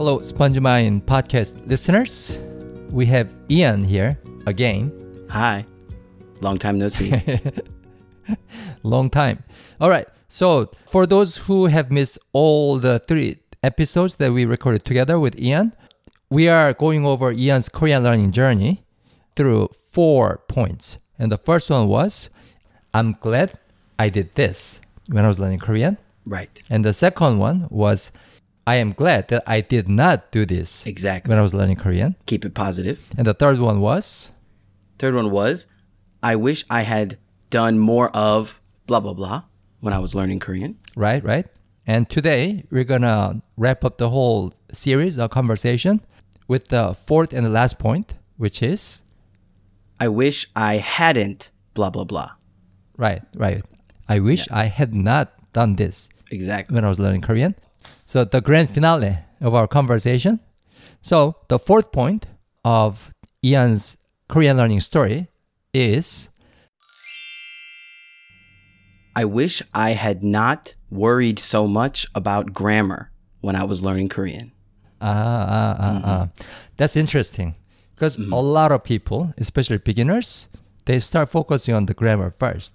Hello, SpongeMind podcast listeners. We have Ian here again. Hi. Long time no see. Long time. All right. So, for those who have missed all the three episodes that we recorded together with Ian, we are going over Ian's Korean learning journey through four points. And the first one was I'm glad I did this when I was learning Korean. right. And the second one was I am glad that I did not do this Exactly. when I was learning Korean. Keep it positive. And the third one was Third one was I wish I had done more of blah blah blah when I was learning Korean. right, right. And today we're gonna wrap up the whole series of conversation with the fourth and the last point, which is I wish I hadn't blah blah blah. right, right. I wish I had not done this Exactly. when I was learning Korean. So the grand finale of our conversation. So the fourth point of Ian's Korean learning story is I wish I had not worried so much about grammar when I was learning Korean. ah ah ah ah. That's interesting because a lot of people, especially beginners, they start focusing on the grammar 1st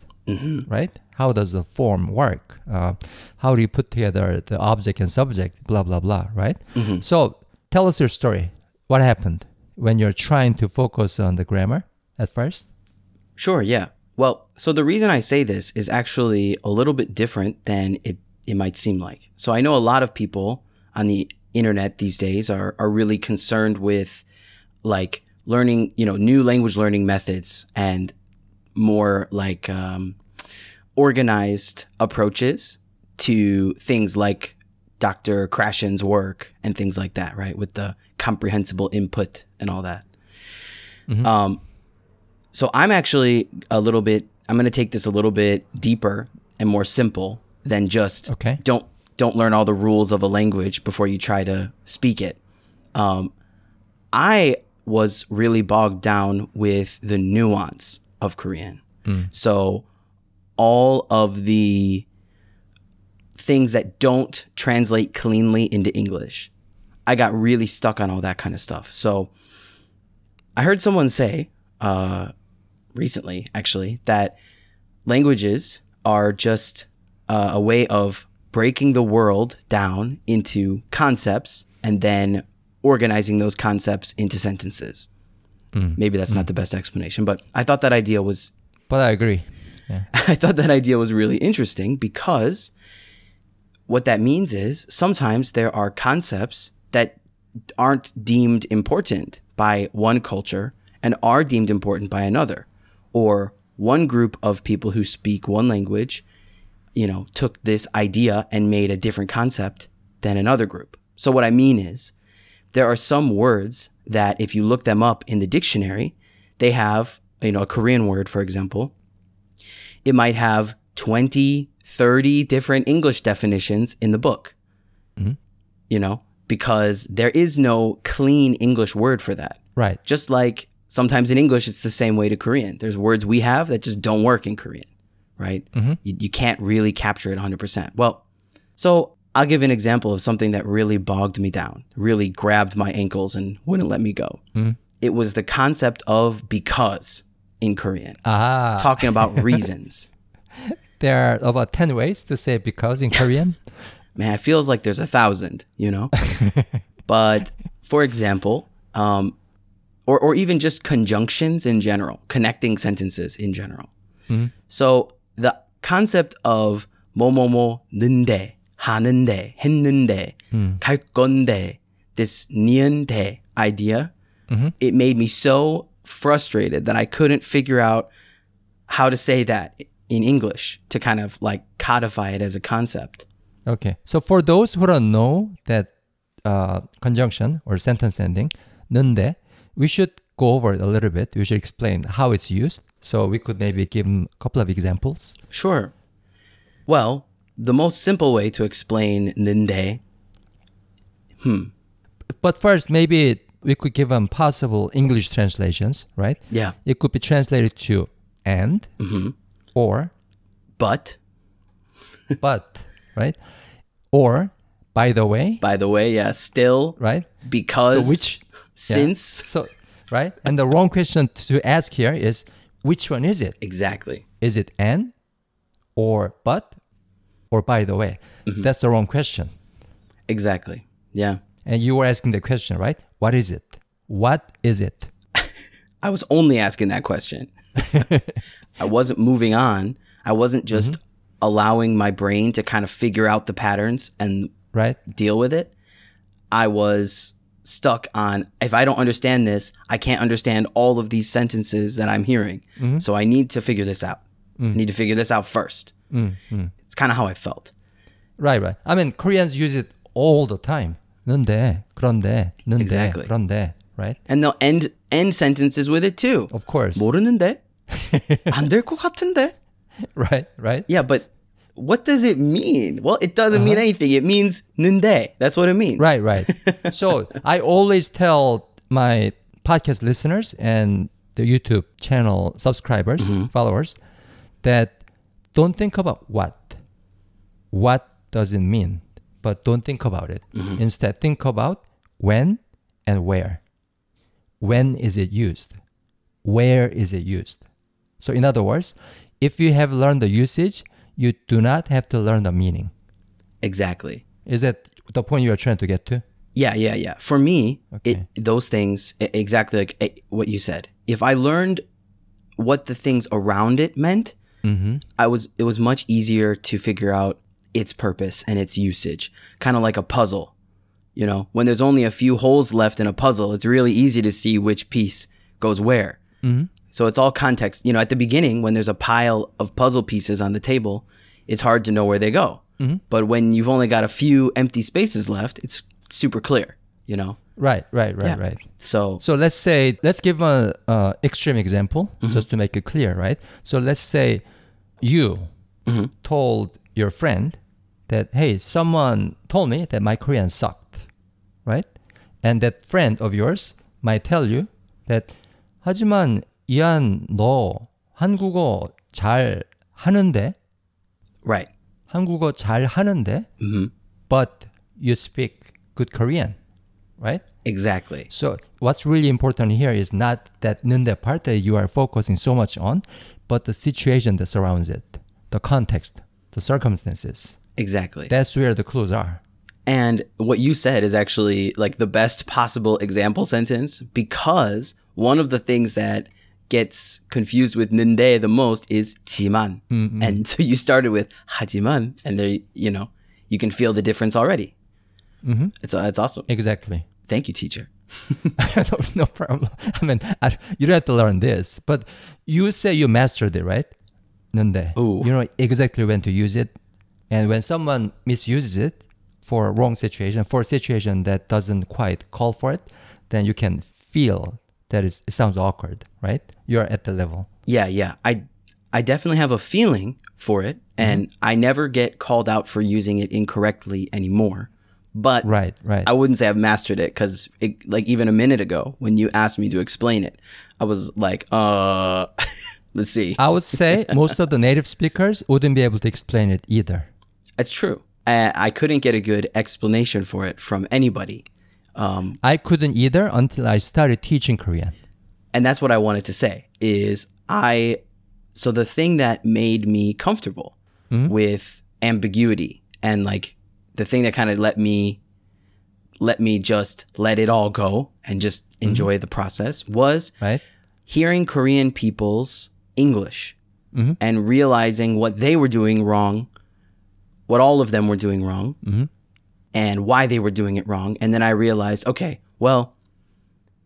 right? How does the form work? Uh, how do you put together the object and subject? Blah blah blah, right? So tell us your story. What happened when you're trying to focus on the grammar at first? Sure, yeah. Well, so the reason I say this is actually a little bit different than it, it might seem like. So I know a lot of people on the internet these days are, are really concerned with like learning, you know, new language learning methods and more like um, organized approaches to things like Dr. Krashen's work and things like that, right? With the comprehensible input and all that. Um, so I'm actually a little bit. I'm going to take this a little bit deeper and more simple than just Okay. don't don't learn all the rules of a language before you try to speak it. Um, I was really bogged down with the nuance of Korean. So all of the things that don't translate cleanly into English. I got really stuck on all that kind of stuff. So I heard someone say uh, recently, actually, that languages are just uh, a way of breaking the world down into concepts and then organizing those concepts into sentences. Maybe that's not the best explanation, but I thought that idea was But I agree. Yeah. I thought that idea was really interesting because what that means is sometimes there are concepts that aren't deemed important by one culture and are deemed important by another. Or one group of people who speak one language, you know, took this idea and made a different concept than another group. So what I mean is there are some words that if you look them up in the dictionary, they have, you know, a Korean word, for example, it might have 20, 30 different English definitions in the book. Mm-hmm. You know, because there is no clean English word for that. Right. Just like sometimes in English, it's the same way to Korean. There's words we have that just don't work in Korean, right? Mm-hmm. You, you can't really capture it 100%. Well, so I'll give an example of something that really bogged me down, really grabbed my ankles and wouldn't let me go. Mm-hmm. It was the concept of because in Korean, Ah, talking about reasons. there are about 10 ways to say because in Korean. man, it feels like there's a thousand, you know? but for example, um, or, or even just conjunctions in general, connecting sentences in general. So the concept of 뭐뭐뭐 는데, 하는데, 했는데, 갈 건데, this 니은데 idea, it made me so frustrated that I couldn't figure out how to say that in English to kind of like codify it as a concept. Okay. So for those who don't know that uh, conjunction or sentence ending, 는데, we should go over it a little bit. We should explain how it's used. So we could maybe give a couple of examples. Sure. Well, the most simple way to explain nunde, But first, maybe we could give them possible English translations, right? yeah, It could be translated to and or but, but, right? Or by the way, By the way, yeah, still, right? because, So which- Yeah. since, So, right? And the wrong question to ask here is which one is it? exactly. Is it and or but or by the way? Mm-hmm. That's the wrong question. Exactly. Yeah. And you were asking the question, right? What is it? What is it? I was only asking that question. I wasn't moving on. I wasn't just Mm-hmm. allowing my brain to kind of figure out the patterns and Right? deal with it. I was stuck on if I don't understand this, I can't understand all of these sentences that I'm hearing. Mm-hmm. So I need to figure this out. Mm. I need to figure this out first. It's kind of how I felt. Right, right. I mean, Koreans use it all the time. 는데, 그런데, 는데, Exactly. 그런데, right? And they'll end end sentences with it too. Of course. 모르는데? 안 될 것 같은데? Right, right? Yeah, but what does it mean? Well, it doesn't mean anything. It means 는데. That's what it means. Uh-huh. Right, right. so I always tell my podcast listeners and the YouTube channel subscribers, followers, that don't think about what. What does it mean? But don't think about it. Mm-hmm. Instead, think about when and where. When is it used? Where is it used? So, in other words, if you have learned the usage, you do not have to learn the meaning. Exactly. Is that the point you are trying to get to? Yeah, yeah, yeah. For me, Okay. it those things exactly like what you said. If I learned what the things around it meant, mm-hmm. I was it was much easier to figure out its purpose and its usage. Kind of like a puzzle. You know, when there's only a few holes left in a puzzle, it's really easy to see which piece goes where. Mm-hmm. So it's all context. You know, at the beginning, when there's a pile of puzzle pieces on the table, it's hard to know where they go. Mm-hmm. But when you've only got a few empty spaces left, it's super clear. You know. Right, right, right, Yeah. right. So So let's say let's give an uh, extreme example mm-hmm. just to make it clear, right? So let's say you told your friend that hey, someone told me that my Korean sucked, right? And that friend of yours might tell you that 하지만 이한 너 한국어 잘 하는데 right. 한국어 잘 하는데 but you speak good Korean, right? Exactly. So what's really important here is not that 는데 part that you are focusing so much on, but the situation that surrounds it, the context, the circumstances. Exactly. That's where the clues are. And what you said is actually like the best possible example sentence because one of the things that gets confused with nunde the most is timan, Mm-hmm. And so you started with 하지만 and there you know, you can feel the difference already. Mm-hmm. It's it's awesome. Exactly. Thank you, teacher. no, no, problem. I mean, I, you don't have to learn this, but you say you mastered it, right? Nunde. Ooh. You know exactly when to use it and when someone misuses it for a wrong situation, for a situation that doesn't quite call for it, then you can feel that it's, it sounds awkward, right? You're at the level. Yeah, yeah. I I definitely have a feeling for it and I never get called out for using it incorrectly anymore. But Right, right. I wouldn't say I've mastered it because, like, even a minute ago when you asked me to explain it, I was like, uh, let's see. I would say most of the native speakers wouldn't be able to explain it either. It's true. Uh, I couldn't get a good explanation for it from anybody. Um, I couldn't either until I started teaching Korean. And that's what I wanted to say is I, so the thing that made me comfortable mm-hmm. with ambiguity and like the thing that kind of let me, let me just let it all go and just mm-hmm. enjoy the process was Right? hearing Korean people's English mm-hmm. and realizing what they were doing wrong, what all of them were doing wrong, mm-hmm. and why they were doing it wrong. And then I realized, okay, well,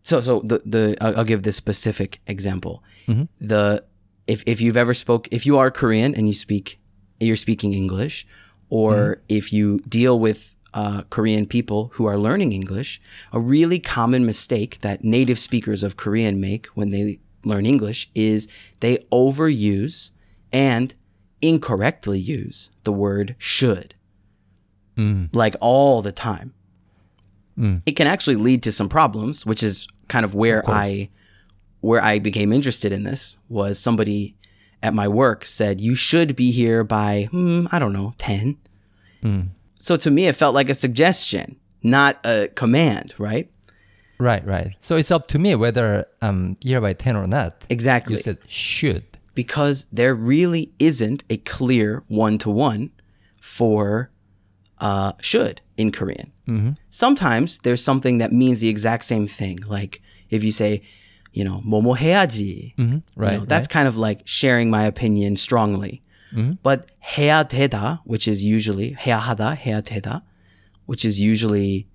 so so the the I'll, I'll give this specific example. Mm-hmm. The if if you've ever spoke if you are Korean and you speak you're speaking English, or mm-hmm. if you deal with uh, Korean people who are learning English, a really common mistake that native speakers of Korean make when they learn English is they overuse and incorrectly use the word should, mm. like all the time. Mm. It can actually lead to some problems, which is kind of where I where I became interested in this was somebody at my work said you should be here by hmm, I don't know ten, mm. So to me, it felt like a suggestion, not a command, right? Right, right. So it's up to me whether I'm here by 10 or not. Exactly. You said should because there really isn't a clear one to one for uh, should in Korean. Sometimes there's something that means the exact same thing. Like if you say, you know, 뭐뭐 해야지. you Right, know, that's kind of like sharing my opinion strongly. But 해야 되다, which is usually 해야 하다, 해야 되다, which is usually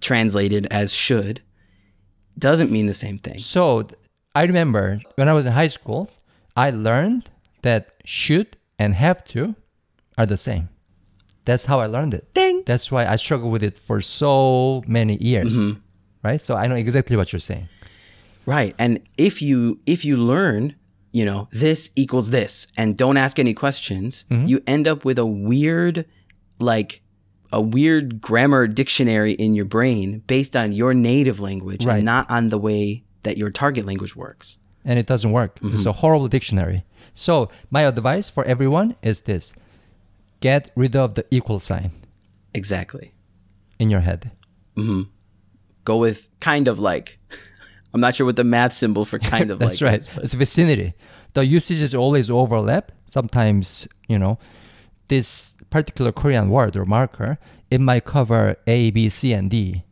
translated as should, doesn't mean the same thing. So th- I remember when I was in high school, I learned that should and have to are the same. That's how I learned it. Ding. That's why I struggled with it for so many years. Mm-hmm. Right? So I know exactly what you're saying. Right. And if you if you learn, you know, this equals this and don't ask any questions, mm-hmm. you end up with a weird like a weird grammar dictionary in your brain based on your native language Right. and not on the way that your target language works. And it doesn't work. It's a horrible dictionary. So my advice for everyone is this: get rid of the equal sign Exactly. in your head. Hmm. Go with kind of like I'm not sure what the math symbol for kind of That's like right. is, but It's vicinity. The usages always overlap. Sometimes, you know, this particular Korean word or marker, it might cover A, B, C, and D,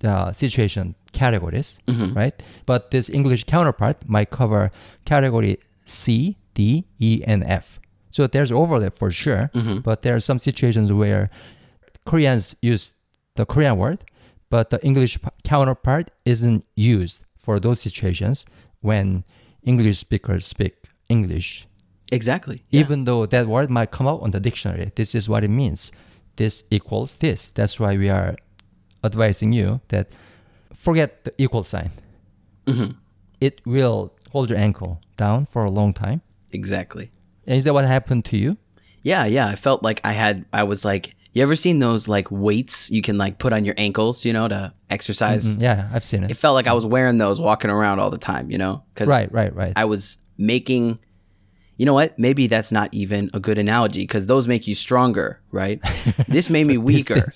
the situation categories, mm-hmm. right? But this English counterpart might cover category C, D, E, and F. So there's overlap for sure, mm-hmm. but there are some situations where Koreans use the Korean word, but the English p- counterpart isn't used for those situations when English speakers speak English. Exactly. Yeah. Even though that word might come out on the dictionary, this is what it means. This equals this. That's why we are advising you that forget the equal sign. Mm-hmm. It will hold your ankle down for a long time. Exactly. And is that what happened to you? Yeah, yeah. I felt like I had, I was like, you ever seen those like weights you can like put on your ankles, you know, to exercise? Mm-hmm. Yeah, I've seen It it. felt like I was wearing those walking around all the time, you know? Because Right, right, right. I was making, you know what? Maybe that's not even a good analogy because those make you stronger, right? this made me weaker.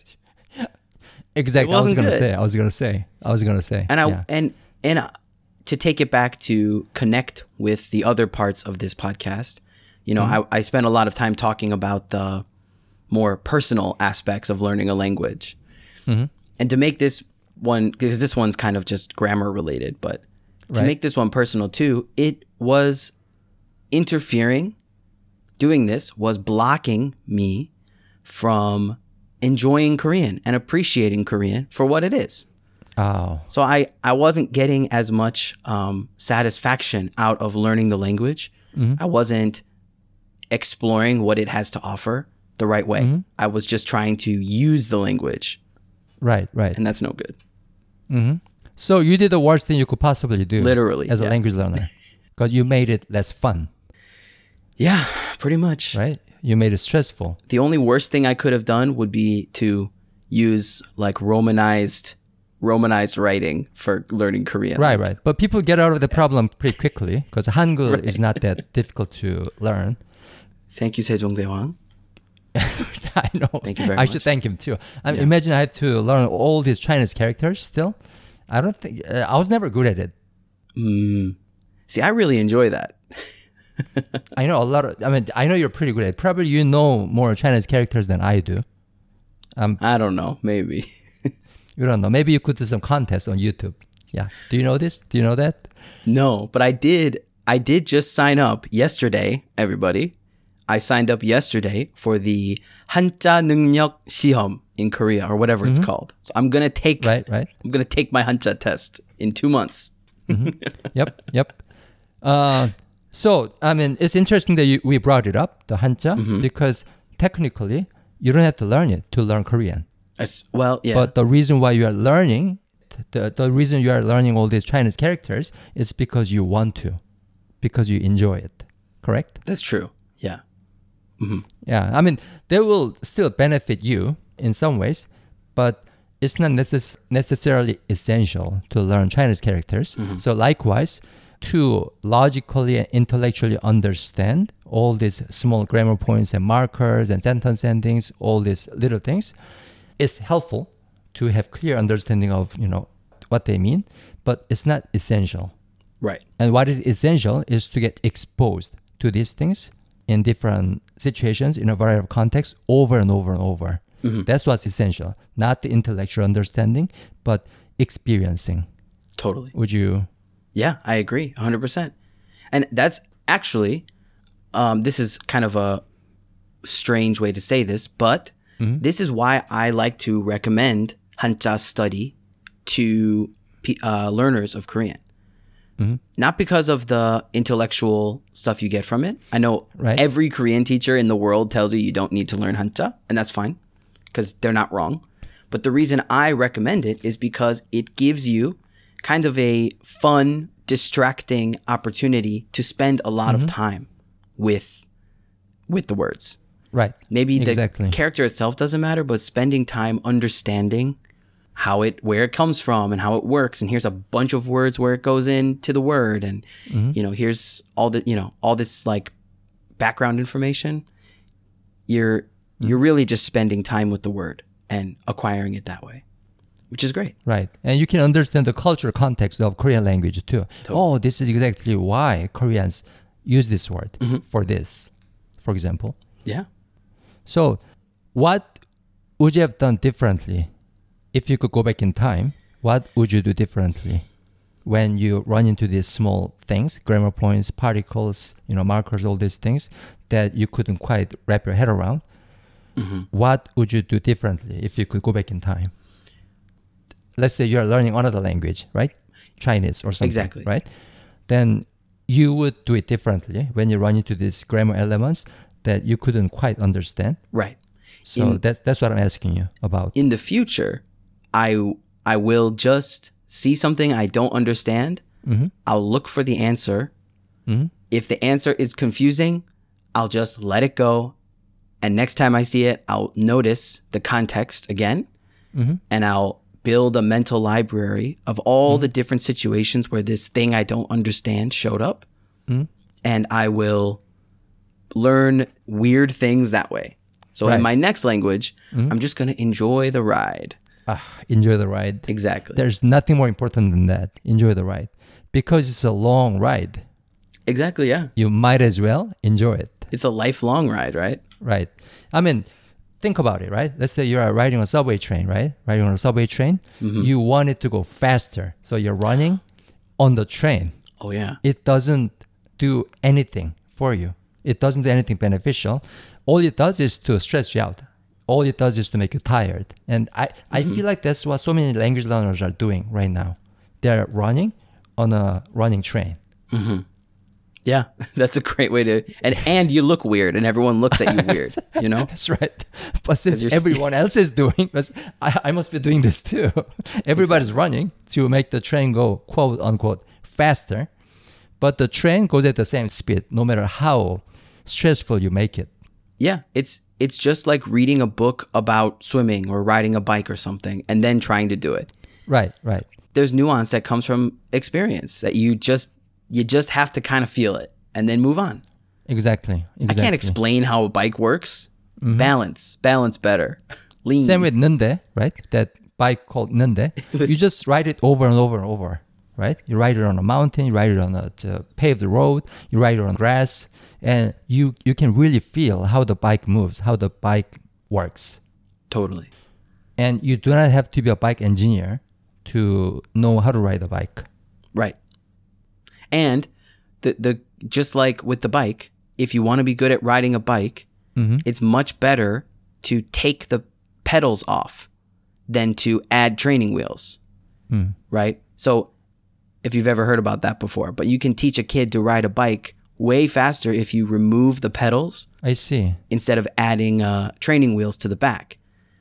Exactly. I was gonna good. say. I was gonna say. I was gonna say. And I, yeah. and, and uh, to take it back to connect with the other parts of this podcast, you know, Mm-hmm. I, I spent a lot of time talking about the more personal aspects of learning a language. Mm-hmm. And to make this one, because this one's kind of just grammar related, but to Right. make this one personal too, it was interfering. Doing this was blocking me from enjoying Korean and appreciating Korean for what it is. Oh, So I, I wasn't getting as much um, satisfaction out of learning the language. Mm-hmm. I wasn't exploring what it has to offer the right way. Mm-hmm. I was just trying to use the language, right, right. and that's no good. Mm-hmm. So you did the worst thing you could possibly do, Literally, as a language learner, because you made it less fun, Yeah, pretty much. right? You made it stressful. The only worst thing I could have done would be to use like romanized romanized writing for learning Korean. Right, right. But people get out of the problem pretty quickly because Hangul is not that difficult to learn. Thank you, Sejong Daewang. I know. Thank you very much. I much. should thank him too. I mean, imagine I had to learn all these Chinese characters still. I don't think uh, I was never good at it. Mm. See, I really enjoy that. I know a lot of. I mean, I know you're pretty good at. Probably you know more Chinese characters than I do. Um, I don't know. Maybe you don't know. Maybe you could do some contest on YouTube. Yeah. Do you know this? Do you know that? No, but I did. I did just sign up yesterday. Everybody, I signed up yesterday for the Hanja Nungyok Sihom in Korea or whatever mm-hmm. it's called. So I'm gonna take. Right. Right. I'm gonna take my Hanja test in two months. mm-hmm. Yep. Yep. Uh, so I mean, it's interesting that you, we brought it up, the Hanja, Mm-hmm. because technically you don't have to learn it to learn Korean. It's, well, yeah, But the reason why you are learning, the the reason you are learning all these Chinese characters is because you want to, because you enjoy it. Correct? that's true. Yeah, Yeah. I mean, they will still benefit you in some ways, but it's not necess- necessarily essential to learn Chinese characters. So likewise, to logically and intellectually understand all these small grammar points and markers and sentence endings, all these little things, it's helpful to have clear understanding of, you know, what they mean, but it's not essential. Right. And what is essential is to get exposed to these things in different situations in a variety of contexts over and over and over. Mm-hmm. That's what's essential, not the intellectual understanding, but experiencing. Totally. Would you? Yeah, I agree 100%. And that's actually, um, this is kind of a strange way to say this, but this is why I like to recommend Hanja study to uh, learners of Korean. Not because of the intellectual stuff you get from it. I know Right. every Korean teacher in the world tells you you don't need to learn Hanja, and that's fine because they're not wrong. But the reason I recommend it is because it gives you kind of a fun, distracting opportunity to spend a lot of time with with the words. Right. Maybe the Exactly. character itself doesn't matter, but spending time understanding how it where it comes from and how it works and here's a bunch of words where it goes into the word and Mm-hmm. you know here's all the you know all this like background information you're Mm-hmm. you're really just spending time with the word and acquiring it that way which is great Right. And you can understand the cultural context of Korean language too. Oh, this is exactly why Koreans use this word mm-hmm. for this, for example. yeah So, what would you have done differently if you could go back in time? What would you do differently when you run into these small things, grammar points, particles, you know, markers, all these things that you couldn't quite wrap your head around? Mm-hmm. What would you do differently if you could go back in time? Let's say you're learning another language, right? Chinese or something, Exactly. right? Then you would do it differently when you run into these grammar elements that you couldn't quite understand. right So In- that's that's what I'm asking you about. in the future i i will just see something i don't understand Mm-hmm. i'll look for the answer if the answer is confusing i'll just let it go and next time i see it i'll notice the context again Mm-hmm. and i'll build a mental library of all the different situations where this thing i don't understand showed up Mm-hmm. and i will learn weird things that way so Right. in my next language i'm just going to enjoy the ride Ah, enjoy the ride. Exactly. There's nothing more important than that. Enjoy the ride. Because it's a long ride. exactly, yeah. You might as well enjoy it. It's a lifelong ride, right? Right. I mean, think about it, right? Let's say you are riding a subway train, right? Riding on a subway train. Mm-hmm. You want it to go faster. So you're running on the train. Oh yeah. It doesn't do anything for you. It doesn't do anything beneficial. All it does is to stretch you out. All it does is to make you tired. And I, I mm-hmm. feel like that's what so many language learners are doing right now. They're running on a running train. Mm-hmm. Yeah. That's a great way to and and you look weird and everyone looks at you weird, you know? That's right. But since everyone else is doing I, I must be doing this too. Everybody's running to make the train go quote unquote faster. But the train goes at the same speed no matter how stressful you make it. Yeah, it's it's just like reading a book about swimming or riding a bike or something and then trying to do it. Right, right. There's nuance that comes from experience that you just you just have to kind of feel it and then move on. Exactly. I can't explain how a bike works. Mm-hmm. Balance, balance better. Lean. Same with Nunde, right? That bike called Nunde. you just ride it over and over and over, right? You ride it on a mountain, you ride it on a paved road, you ride it on grass, and you you can really feel how the bike moves, how the bike works. totally. And you do not have to be a bike engineer to know how to ride a bike. Right. And the the just like with the bike, if you want to be good at riding a bike, it's much better to take the pedals off than to add training wheels. Right? So if you've ever heard about that before, but you can teach a kid to ride a bike way faster if you remove the pedals I see. instead of adding uh, training wheels to the back.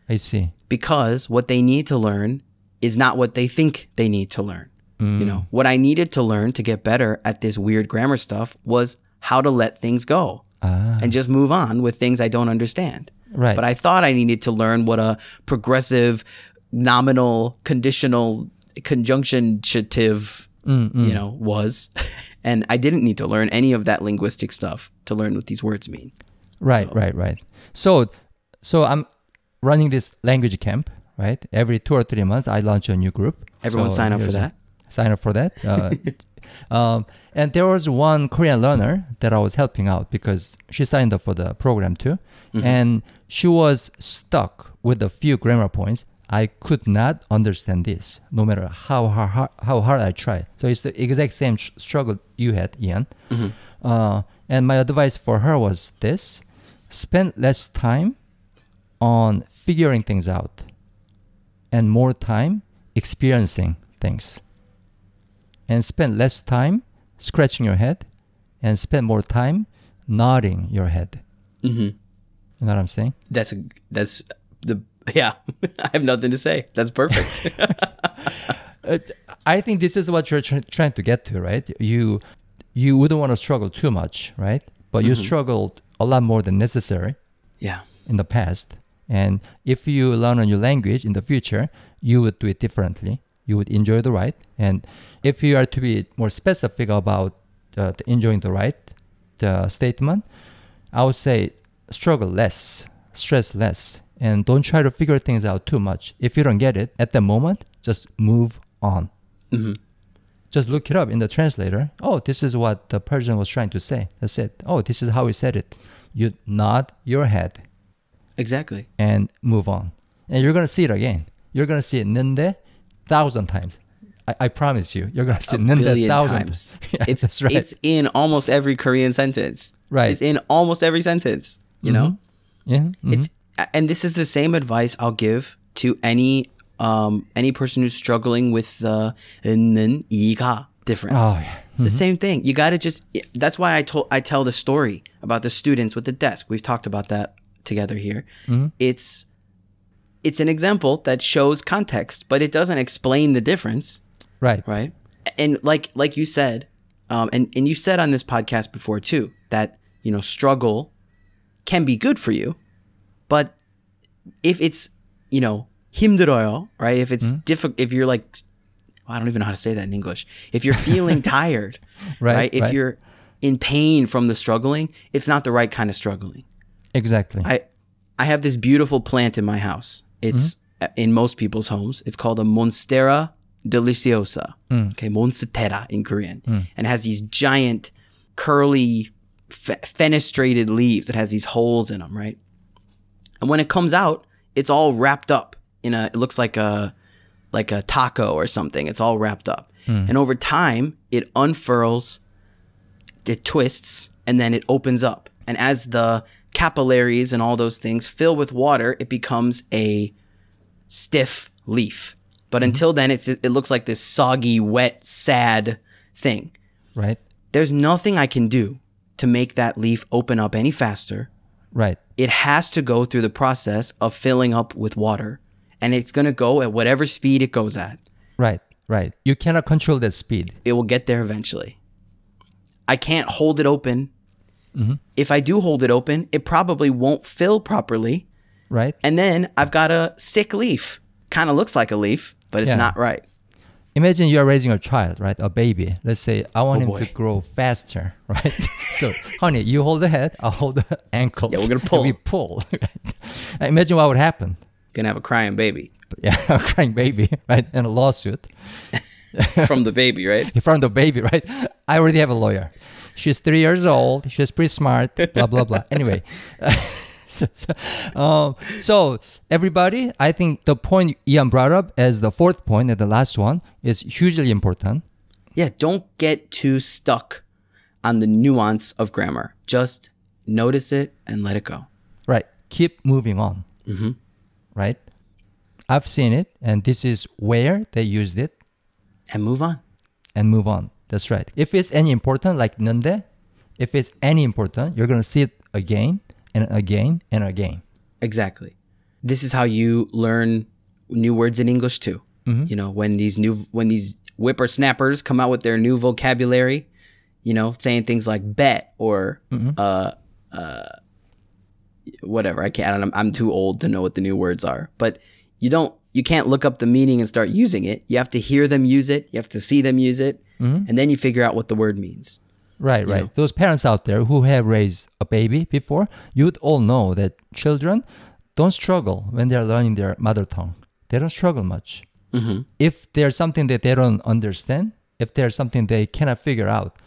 I see. because what they need to learn is not what they think they need to learn. You know, what I needed to learn to get better at this weird grammar stuff was how to let things go Ah, and just move on with things I don't understand. right. But I thought I needed to learn what a progressive, nominal, conditional, conjunctionative you know, was. And I didn't need to learn any of that linguistic stuff to learn what these words mean. Right, So- right, right. So, so I'm running this language camp, right? Every two or three months, I launch a new group. Everyone So sign up for that. Sign up for that. Uh, um, and there was one Korean learner that I was helping out because she signed up for the program too, Mm-hmm. and she was stuck with a few grammar points. I could not understand this, no matter how hard, how hard I tried. So it's the exact same sh- struggle you had, Ian. Mm-hmm. Uh, and my advice for her was this: spend less time on figuring things out, and more time experiencing things. And spend less time scratching your head, and spend more time nodding your head. Mm-hmm. You know what I'm saying? That's a, that's the yeah. I have nothing to say. That's perfect. Uh, I think this is what you're tr- trying to get to, right? You you wouldn't want to struggle too much, right? But you struggled a lot more than necessary yeah. in the past. And if you learn a new language in the future, you would do it differently. You would enjoy the ride. And if you are to be more specific about uh, the enjoying the ride, the statement, I would say struggle less, stress less, and don't try to figure things out too much. If you don't get it at the moment, just move on. hmm Just look it up in the translator. Oh, this is what the person was trying to say. That's it. Oh, this is how he said it. You nod your head Exactly. and move on. And you're gonna see it again. You're gonna see it thousand times. I, I promise you, you're gonna see. nunde thousand times. yeah, it's right. It's in almost every Korean sentence. Right. It's in almost every sentence. You mm-hmm. know. Yeah. Mm-hmm. It's and this is the same advice I'll give to any um any person who's struggling with the 는 이가 difference. Oh, yeah. It's mm-hmm. the same thing. You got to just. That's why I told I tell the story about the students with the desk. We've talked about that together here. Mm-hmm. It's it's an example that shows context, but it doesn't explain the difference right. right and like like you said um and and you said on this podcast before too that you know struggle can be good for you but if it's you know 힘들어요 right if it's difficult if you're like I don't even know how to say that in English if you're feeling tired Right, if right. you're in pain from the struggling it's not the right kind of struggling Exactly. I I have this beautiful plant in my house. it's Mm-hmm. in most people's homes. It's called a Monstera deliciosa. Mm. Okay, Monstera in Korean, and it has these giant, curly, fe- fenestrated leaves. It has these holes in them, right? And when it comes out, it's all wrapped up in a. It looks like a like a taco or something. It's all wrapped up, and over time, it unfurls it twists and then it opens up. And as the capillaries and all those things fill with water, it becomes a stiff leaf. But mm-hmm. until then, it's it looks like this soggy, wet, sad thing. right. There's nothing I can do to make that leaf open up any faster. Right. It has to go through the process of filling up with water, and it's gonna go at whatever speed it goes at. Right. Right. You cannot control that speed. it will get there eventually. I can't hold it open. Mm-hmm. If I do hold it open, it probably won't fill properly. Right. And then I've got a sick leaf. Kind of looks like a leaf, but it's Yeah. not right. Imagine you are raising a child, right? A baby. Let's say I want oh, him Oh, boy. to grow faster, right? so, honey, you hold the head, I'll hold the ankles. Yeah, we're gonna and pull. We pull. right? Imagine what would happen. Gonna have a crying baby Yeah, a crying baby, right? And a lawsuit from the baby, right? in front of the baby, right? I already have a lawyer. She's three years old. She's pretty smart. Blah blah blah. Anyway, so, so, um, so everybody, I think the point Ian brought up as the fourth point and the last one is hugely important. Yeah, don't get too stuck on the nuance of grammar. Just notice it and let it go. Right. Keep moving on. Mm-hmm. Right. I've seen it, and this is where they used it, And move on. and move on. That's right. If it's any important, like nunde, if it's any important, you're gonna see it again and again and again. Exactly. This is how you learn new words in English too. You know, when these new when these whippersnappers come out with their new vocabulary, you know, saying things like bet or uh uh whatever. I can't. I don't, I'm too old to know what the new words are. But you don't. You can't look up the meaning and start using it. You have to hear them use it. You have to see them use it. Mm-hmm. and then you figure out what the word means. Right, right. know. Those parents out there who have raised a baby before, you'd all know that children don't struggle when they're learning their mother tongue. They don't struggle much. Mm-hmm. If there's something that they don't understand, if there's something they cannot figure out,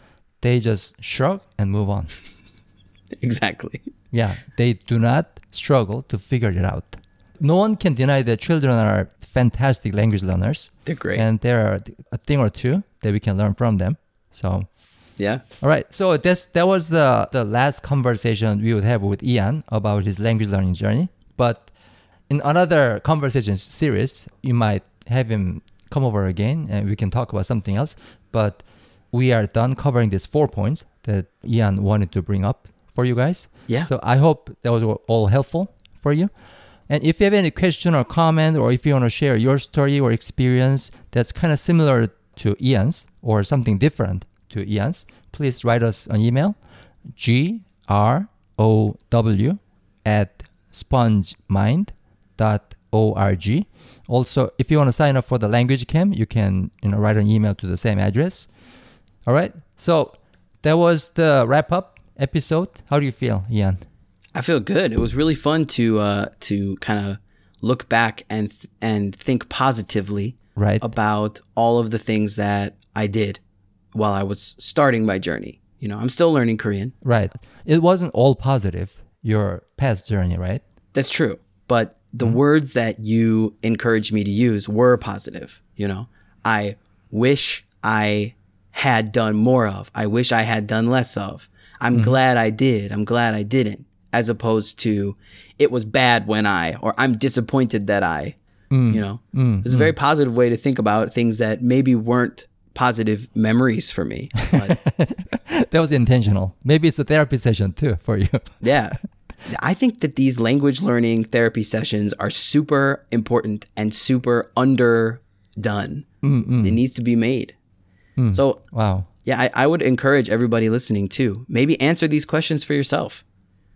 they just shrug and move on. Exactly. Yeah, they do not struggle to figure it out. No one can deny that children are fantastic language learners. They're great. And there are a thing or two that we can learn from them. So, Yeah. all right. So this that was the the last conversation we would have with Ian about his language learning journey. But in another conversation series, you might have him come over again and we can talk about something else. But we are done covering these four points that Ian wanted to bring up for you guys. Yeah. So I hope that was all helpful for you. And if you have any question or comment, or if you want to share your story or experience that's kind of similar to Ian's or something different to Ian's, please write us an email g r o w at spongemind.org. Also, if you want to sign up for the language camp, you can you know write an email to the same address. All right. So that was the wrap up episode. How do you feel, Ian? I feel good. It was really fun to uh, to kind of look back and th- and think positively Right. about all of the things that I did while I was starting my journey. You know, I'm still learning Korean. Right. It wasn't all positive, your past journey, right? That's true. But the words that you encouraged me to use were positive. You know, I wish I had done more of. I wish I had done less of. I'm glad I did. I'm glad I didn't. As opposed to, it was bad when I, or I'm disappointed that I, mm. you know, mm, it's a very mm. positive way to think about things that maybe weren't positive memories for me. But that was intentional. Maybe it's a therapy session too for you. Yeah. I think that these language learning therapy sessions are super important and super underdone. It needs to be made. So, Wow. yeah, I, I would encourage everybody listening too. Maybe answer these questions for yourself.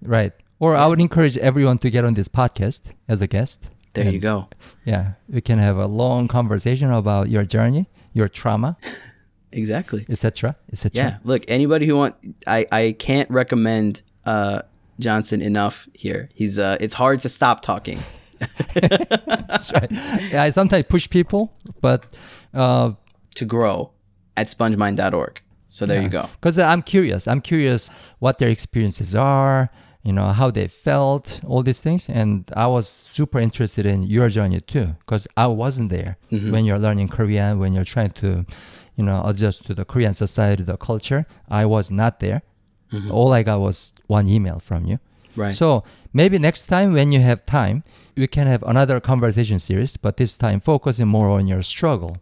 Right. Or I would encourage everyone to get on this podcast as a guest. There you go. Yeah. We can have a long conversation about your journey, your trauma, Exactly. etc., etc. Yeah. Look, anybody who want, I, I can't recommend uh, Johnson enough here. He's uh, it's hard to stop talking. That's right. Yeah, I sometimes push people, but uh, to grow at spongemind.org. So there you go. Because I'm curious. I'm curious what their experiences are, you know, how they felt, all these things. And I was super interested in your journey too, because I wasn't there mm-hmm. when you're learning Korean, when you're trying to, you know, adjust to the Korean society, the culture. I was not there. Mm-hmm. All I got was one email from you. Right. So maybe next time when you have time, we can have another conversation series, but this time focusing more on your struggle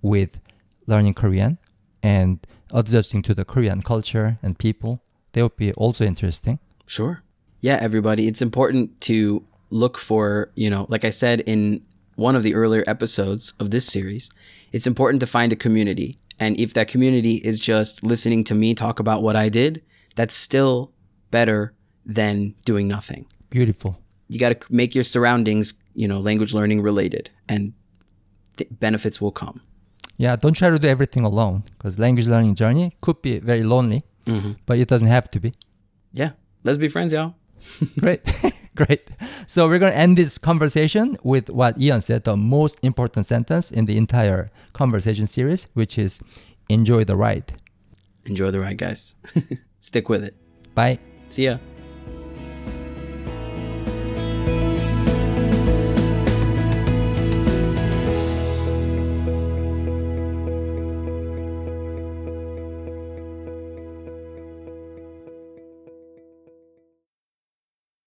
with learning Korean and adjusting to the Korean culture and people. They would be also interesting. Sure. Yeah, everybody. It's important to look for, you know, like I said in one of the earlier episodes of this series, it's important to find a community. And if that community is just listening to me talk about what I did, that's still better than doing nothing. Beautiful. You got to make your surroundings, you know, language learning related and th- benefits will come. Yeah, don't try to do everything alone because language learning journey could be very lonely, mm-hmm. but it doesn't have to be. Yeah. Let's be friends, y'all. Great. Great. So we're going to end this conversation with what Ian said, the most important sentence in the entire conversation series, which is enjoy the ride. Enjoy the ride, guys. Stick with it. Bye. See ya.